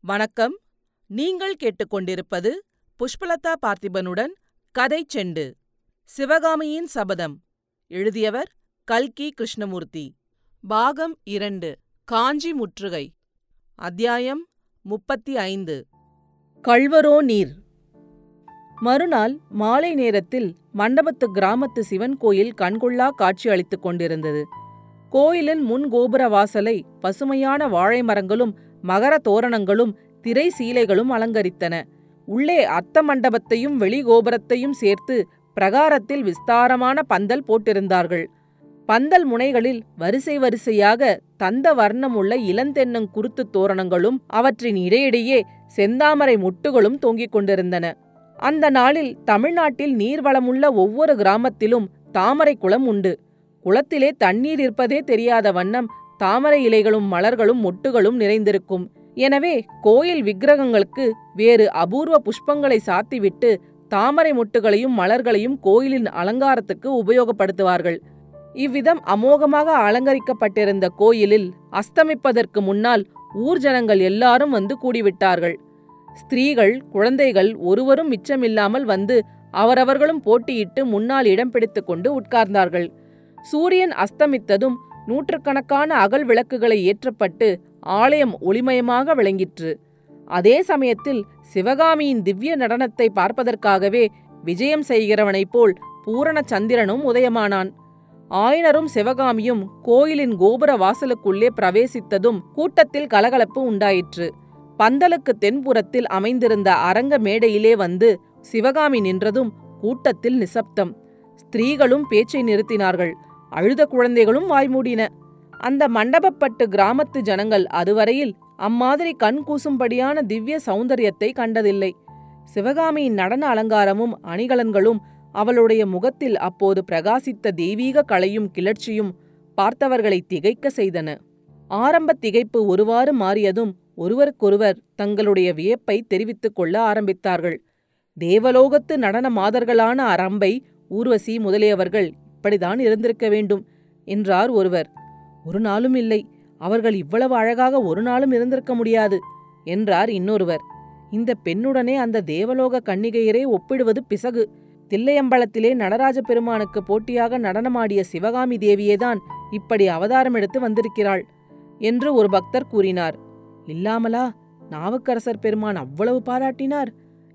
வணக்கம். நீங்கள் கேட்டுக்கொண்டிருப்பது புஷ்பலதா பார்த்திபனுடன் கதை செண்டு. சிவகாமியின் சபதம். எழுதியவர் கல்கி கிருஷ்ணமூர்த்தி. பாகம் இரண்டு காஞ்சி முற்றுகை. அத்தியாயம் முப்பத்தி ஐந்து கள்வரோ நீர். மறுநாள் மாலை நேரத்தில் மண்டபத்து கிராமத்து சிவன் கோயில் கண்கொள்ளா காட்சி அளித்துக் கொண்டிருந்தது. கோயிலின் முன் கோபுர வாசலை பசுமையான வாழை மரங்களும் மகர தோரணங்களும் திரை சீலைகளும் அலங்கரித்தன. உள்ளே அத்த மண்டபத்தையும் வெளி கோபுரத்தையும் சேர்த்து பிரகாரத்தில் விஸ்தாரமான பந்தல் போட்டிருந்தார்கள். பந்தல் முனைகளில் வரிசை வரிசையாக தந்த வர்ணமுள்ள இளந்தென்னங் குருத்து தோரணங்களும் அவற்றின் இடையிடையே செந்தாமரை முட்டுகளும் தொங்கிக் கொண்டிருந்தன. அந்த நாளில் தமிழ்நாட்டில் நீர்வளமுள்ள ஒவ்வொரு கிராமத்திலும் தாமரை குளம் உண்டு. குளத்திலே தண்ணீர் இருப்பதே தெரியாத வண்ணம் தாமரை இலைகளும் மலர்களும் மொட்டுகளும் நிறைந்திருக்கும். எனவே கோயில் விக்கிரகங்களுக்கு வேறு அபூர்வ புஷ்பங்களை சாத்திவிட்டு தாமரை மொட்டுகளையும் மலர்களையும் கோயிலின் அலங்காரத்துக்கு உபயோகப்படுத்துவார்கள். இவ்விதம் அமோகமாக அலங்கரிக்கப்பட்டிருந்த கோயிலில் அஸ்தமிப்பதற்கு முன்னால் ஊர் ஜனங்கள் எல்லாரும் வந்து கூடிவிட்டார்கள். ஸ்திரீகள் குழந்தைகள் ஒருவரும் மிச்சமில்லாமல் வந்து அவரவர்களும் போட்டியிட்டு முன்னால் இடம் பிடித்துக்கொண்டு உட்கார்ந்தார்கள். சூரியன் அஸ்தமித்ததும் நூற்றுக்கணக்கான அகல் விளக்குகளை ஏற்றப்பட்டு ஆலயம் ஒளிமயமாக விளங்கிற்று. அதே சமயத்தில் சிவகாமியின் திவ்ய நடனத்தை பார்ப்பதற்காகவே விஜயம் செய்கிறவனைப் போல் பூரண சந்திரனும் உதயமானான். ஆயனரும் சிவகாமியும் கோயிலின் கோபுர வாசலுக்குள்ளே பிரவேசித்ததும் கூட்டத்தில் கலகலப்பு உண்டாயிற்று. பந்தலுக்கு தென்புறத்தில் அமைந்திருந்த அரங்க மேடையிலே வந்து சிவகாமி நின்றதும் கூட்டத்தில் நிசப்தம். ஸ்திரீகளும் பேச்சை நிறுத்தினார்கள். அழுத குழந்தைகளும் வாய்மூடின. அந்த மண்டபப்பட்டு கிராமத்து ஜனங்கள் அதுவரையில் அம்மாதிரி கண் கூசும்படியான திவ்ய சௌந்தரியத்தை கண்டதில்லை. சிவகாமியின் நடன அலங்காரமும் அணிகலன்களும் அவளுடைய முகத்தில் அப்போது பிரகாசித்த தெய்வீக கலையும் கிளர்ச்சியும் பார்த்தவர்களை திகைக்க செய்தன. ஆரம்ப திகைப்பு ஒருவாறு மாறியதும் ஒருவருக்கொருவர் தங்களுடைய வியப்பை தெரிவித்துக் கொள்ள ஆரம்பித்தார்கள். தேவலோகத்து நடன மாதர்களான அரம்பை ஊர்வசி முதலியவர்கள் அப்படித்தான் இருந்திருக்க வேண்டும் என்றார் ஒருவர். ஒரு நாளும் இல்லை அவர்கள் இவ்வளவு அழகாக ஒரு நாளும் இருந்திருக்க முடியாது என்றார் இன்னொருவர். இந்த பெண்ணுடனே அந்த தேவலோக கன்னிகையரே ஒப்பிடுவது பிசகு. தில்லையம்பலத்திலே நடராஜ பெருமானுக்கு போட்டியாக நடனமாடிய சிவகாமி தேவியேதான் இப்படி அவதாரம் எடுத்து வந்திருக்கிறாள் என்று ஒரு பக்தர் கூறினார். இல்லாமலா நாவுக்கரசர் பெருமான் அவ்வளவு பாராட்டினார்?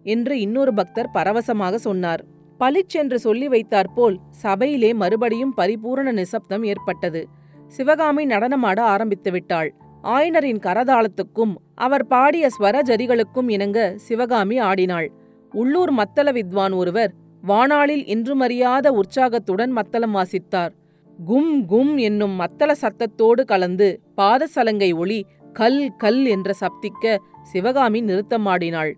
என்று இன்னொரு பக்தர் பரவசமாக சொன்னார். பளிச்சென்று சொல்லி வைத்தாற்போல் சபையிலே மறுபடியும் பரிபூரண நிசப்தம் ஏற்பட்டது. சிவகாமி நடனமாட ஆரம்பித்து விட்டாள். ஆயனரின் கரதாளத்துக்கும் அவர் பாடிய ஸ்வர ஜரிகளுக்கும் இணங்க சிவகாமி ஆடினாள். உள்ளூர் மத்தள வித்வான் ஒருவர் வானாளில் இன்றுமறியாத உற்சாகத்துடன் மத்தளம் வாசித்தார். கும் கும் என்னும் மத்தள சத்தத்தோடு கலந்து பாதசலங்கை ஒளி கல் கல் என்ற சப்திக்க சிவகாமி நிறுத்தமாடினாள்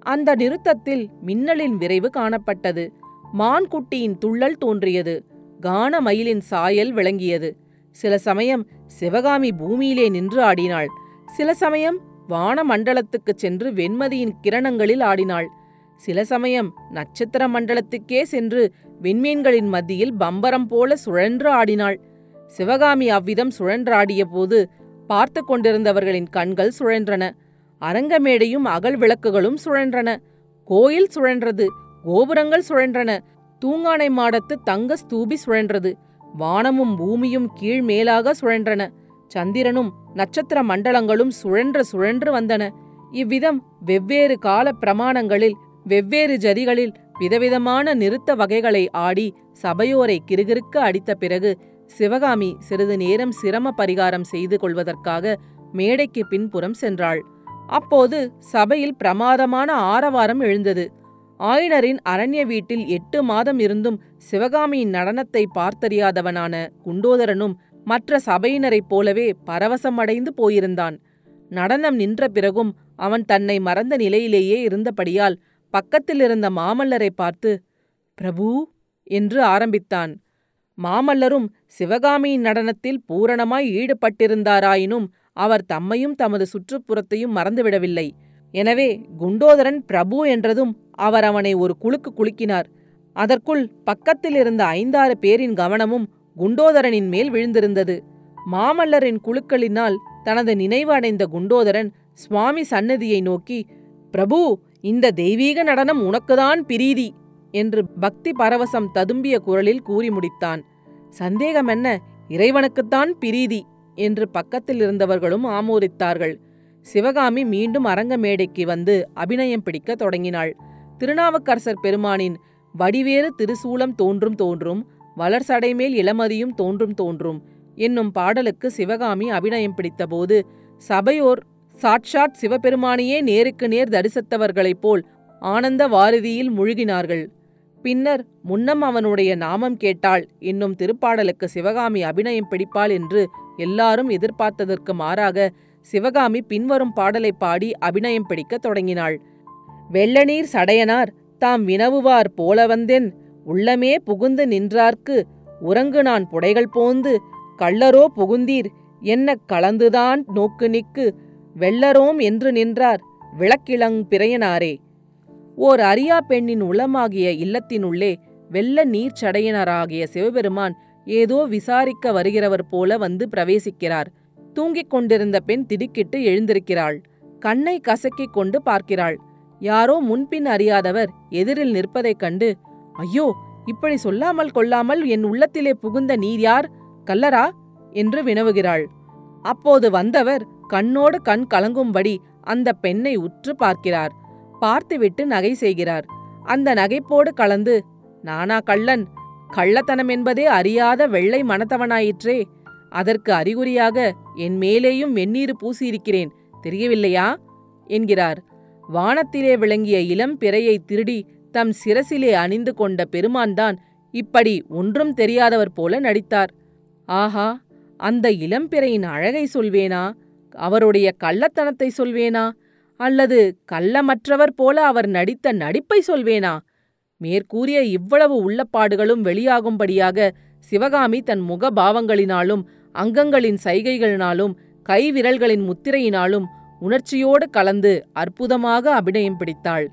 அந்த நிறுத்தத்தில் மின்னலின் விரைவு காணப்பட்டது. மான்குட்டியின் துள்ளல் தோன்றியது. கான மயிலின் சாயல் விளங்கியது. சில சமயம் சிவகாமி பூமியிலே நின்று ஆடினாள். சில சமயம் வான மண்டலத்துக்குச் சென்று வெண்மதியின் கிரணங்களில் ஆடினாள். சில சமயம் நட்சத்திர மண்டலத்துக்கே சென்று விண்மீன்களின் மத்தியில் பம்பரம் போல சுழன்று ஆடினாள். சிவகாமி அவ்விதம் சுழன்றாடிய போது பார்த்து கொண்டிருந்தவர்களின் கண்கள் சுழன்றன. அரங்கமேடையும் அகல் விளக்குகளும் சுழன்றன. கோயில் சுழன்றது கோபுரங்கள் சுழன்றன. தூங்கானை மாடத்து தங்க ஸ்தூபி சுழன்றது. வானமும் பூமியும் கீழ் மேலாக சுழன்றன. சந்திரனும் நட்சத்திர மண்டலங்களும் சுழன்று சுழன்று வந்தன. இவ்விதம் வெவ்வேறு கால பிரமாணங்களில் வெவ்வேறு ஜரிகளில் விதவிதமான நிறுத்த வகைகளை ஆடி சபையோரை கிருகிருக்க அடித்த பிறகு சிவகாமி சிறிது நேரம் சிரம பரிகாரம் செய்து கொள்வதற்காக மேடைக்கு பின்புறம் சென்றாள். அப்போது சபையில் பிரமாதமான ஆரவாரம் எழுந்தது. ஆயனரின் அரண்ய வீட்டில் எட்டு மாதம் இருந்தும் சிவகாமியின் நடனத்தை பார்த்தறியாதவனான குண்டோதரனும் மற்ற சபையினரைப் போலவே பரவசமடைந்து போயிருந்தான். நடனம் நின்ற பிறகும் அவன் தன்னை மறந்த நிலையிலேயே இருந்தபடியால் பக்கத்தில் இருந்த மாமல்லரை பார்த்து பிரபு என்று ஆரம்பித்தான். மாமல்லரும் சிவகாமியின் நடனத்தில் பூரணமாய் ஈடுபட்டிருந்தாராயினும் அவர் தம்மையும் தமது சுற்றுப்புறத்தையும் மறந்துவிடவில்லை. எனவே குண்டோதரன் பிரபு என்றதும் அவர் அவனை ஒரு குலுக்கு குலுக்கினார். அதற்குள் பக்கத்தில் இருந்த ஐந்தாறு பேரின் கவனமும் குண்டோதரனின் மேல் விழுந்திருந்தது. மாமல்லரின் குழுக்களினால் தனது நினைவு அடைந்த குண்டோதரன் சுவாமி சன்னதியை நோக்கி பிரபு இந்த தெய்வீக நடனம் உனக்குதான் பிரீதி என்று பக்தி பரவசம் ததும்பிய குரலில் கூறி முடித்தான். சந்தேகம் என்ன இறைவனுக்குத்தான் பிரீதி. என்று பக்கத்தில் இருந்தவர்களும் ஆமோதித்தார்கள். சிவகாமி மீண்டும் அரங்க மேடைக்கு வந்து அபிநயம் பிடிக்கத் தொடங்கினாள். திருநாவுக்கரசர் பெருமானின் வடிவேறு திருசூலம் தோன்றும் தோன்றும் வளர்சடைமேல் இளமதியும் தோன்றும் தோன்றும் என்னும் பாடலுக்கு சிவகாமி அபிநயம் பிடித்தபோது சபையோர் சாட்சாத் சிவபெருமானையே நேருக்கு நேர் தரிசித்தவர்களைப் போல் ஆனந்த வாரதியில் முழுகினார்கள். பின்னர் முன்னம் அவனுடைய நாமம் கேட்டாள் என்னும் திருப்பாடலுக்கு சிவகாமி அபிநயம் பிடிப்பாள் என்று எல்லாரும் எதிர்பார்த்ததற்கு மாறாக சிவகாமி பின்வரும் பாடலை பாடி அபிநயம் பிடிக்கத் தொடங்கினாள். வெள்ளநீர் சடையனார் தாம் வினவுவார் போல வந்தென் உள்ளமே புகுந்து நின்றார்க்கு உறங்கு நான் புடைகள் போந்து கள்ளரோ புகுந்தீர் என்ன கலந்துதான் நோக்கு நிக்கு வெள்ளரோம் என்று நின்றார் விளக்கிளங் பிறையனாரே. ஓர் அரியா பெண்ணின் உளமாகிய இல்லத்தினுள்ளே வெள்ள நீர்ச்சடையனராகிய சிவபெருமான் ஏதோ விசாரிக்க வருகிறவர் போல வந்து பிரவேசிக்கிறார். தூங்கிக் கொண்டிருந்த பெண் திடுக்கிட்டு எழுந்திருக்கிறாள். கண்ணை கசக்கிக் கொண்டு பார்க்கிறாள். யாரோ முன்பின் அறியாதவர் எதிரில் நிற்பதைக் கண்டு ஐயோ இப்படி சொல்லாமல் கொள்ளாமல் என் உள்ளத்திலே புகுந்த நீர் யார்? கல்லரா என்று வினவுகிறாள். அப்போது வந்தவர் கண்ணோடு கண் கலங்கும்படி அந்த பெண்ணை உற்று பார்க்கிறார். பார்த்துவிட்டு நகை செய்கிறார். அந்த நகைப்போடு கலந்து நானா கள்ளன்? கள்ளத்தனம் என்பதே அறியாத வெள்ளை மனத்தவனாயிற்றே. அதற்கு அறிகுறியாக என் மேலேயும் வெந்நீர் பூசியிருக்கிறேன். தெரியவில்லையா? என்கிறார். வானத்திலே விளங்கிய இளம் பிறையை திருடி தம் சிரசிலே அணிந்து கொண்ட பெருமான்தான் இப்படி ஒன்றும் தெரியாதவர் போல நடித்தார். ஆஹா அந்த இளம்பிறையின் அழகை சொல்வேனா? அவருடைய கள்ளத்தனத்தை சொல்வேனா? அல்லது கள்ளமற்றவர் போல அவர் நடித்த நடிப்பை சொல்வேனா? மேற்கூறிய இவ்வளவு உள்ளப்பாடுகளும் வெளியாகும்படியாக சிவகாமி தன் முகபாவங்களினாலும் அங்கங்களின் சைகைகளினாலும் கைவிரல்களின் முத்திரையினாலும் உணர்ச்சியோடு கலந்து அற்புதமாக அபிநயம் பிடித்தாள்.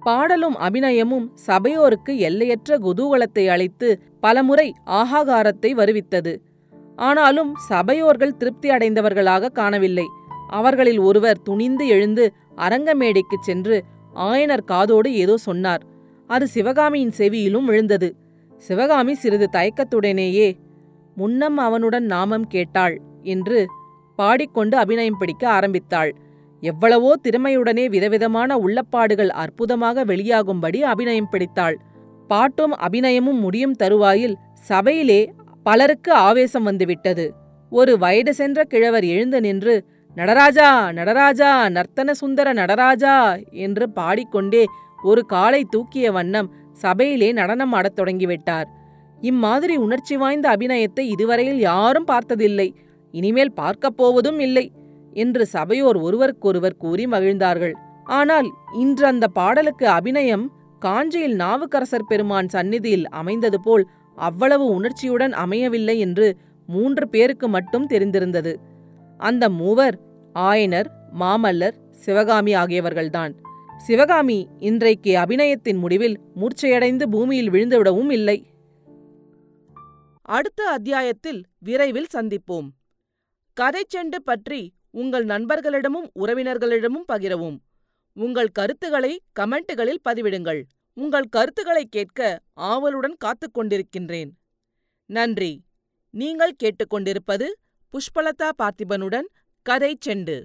பாடலும் அபிநயமும் சபையோருக்கு எல்லையற்ற குதூகலத்தை அளித்து பலமுறை ஆகாகாரத்தை வருவித்தது. ஆனாலும் சபையோர்கள் திருப்தி அடைந்தவர்களாக காணவில்லை. அவர்களில் ஒருவர் துணிந்து எழுந்து அரங்கமேடைக்குச் சென்று ஆயனர் காதோடு ஏதோ சொன்னார். அது சிவகாமியின் செவியிலும் விழுந்தது. சிவகாமி சிறிது தயக்கத்துடனேயே முன்னம் அவனுடன் நாமம் கேட்டாள் என்று பாடிக்கொண்டு அபிநயம் பிடிக்க ஆரம்பித்தாள். எவ்வளவோ திறமையுடனே விதவிதமான உள்ளப்பாடுகள் அற்புதமாக வெளியாகும்படி அபிநயம் பிடித்தாள். பாட்டும் அபிநயமும் முடியும் தருவாயில் சபையிலே பலருக்கு ஆவேசம் வந்துவிட்டது. ஒரு வயது சென்ற கிழவர் எழுந்து நின்று நடராஜா நடராஜா நர்த்தன சுந்தர நடராஜா என்று பாடிக்கொண்டே ஒரு காலை தூக்கிய வண்ணம் சபையிலே நடனம் ஆடத் தொடங்கிவிட்டார். இம்மாதிரி உணர்ச்சி வாய்ந்த அபிநயத்தை இதுவரையில் யாரும் பார்த்ததில்லை. இனிமேல் பார்க்கப் போவதும் இல்லை என்று சபையோர் ஒருவருக்கொருவர் கூறி மகிழ்ந்தார்கள். ஆனால் இன்று அந்த பாடலுக்கு அபிநயம் காஞ்சியில் நாவுக்கரசர் பெருமான் சந்நிதியில் அமைந்தது போல் அவ்வளவு உணர்ச்சியுடன் அமையவில்லை என்று மூன்று பேருக்கு மட்டும் தெரிந்திருந்தது. அந்த மூவர் ஆயனர் மாமல்லர் சிவகாமி ஆகியவர்கள்தான். சிவகாமி இன்றைக்கு அபிநயத்தின் முடிவில் மூர்ச்சையடைந்து பூமியில் விழுந்துவிடவும் இல்லை. அடுத்த அத்தியாயத்தில் விரைவில் சந்திப்போம். கதைச்செண்டு பற்றி உங்கள் நண்பர்களிடமும் உறவினர்களிடமும் பகிரவும். உங்கள் கருத்துக்களை கமெண்ட்டுகளில் பதிவிடுங்கள். உங்கள் கருத்துக்களை கேட்க ஆவலுடன் காத்துக் கொண்டிருக்கின்றேன். நன்றி. நீங்கள் கேட்டுக்கொண்டிருப்பது புஷ்பலதா பார்த்திபனுடன் கதை செண்டு.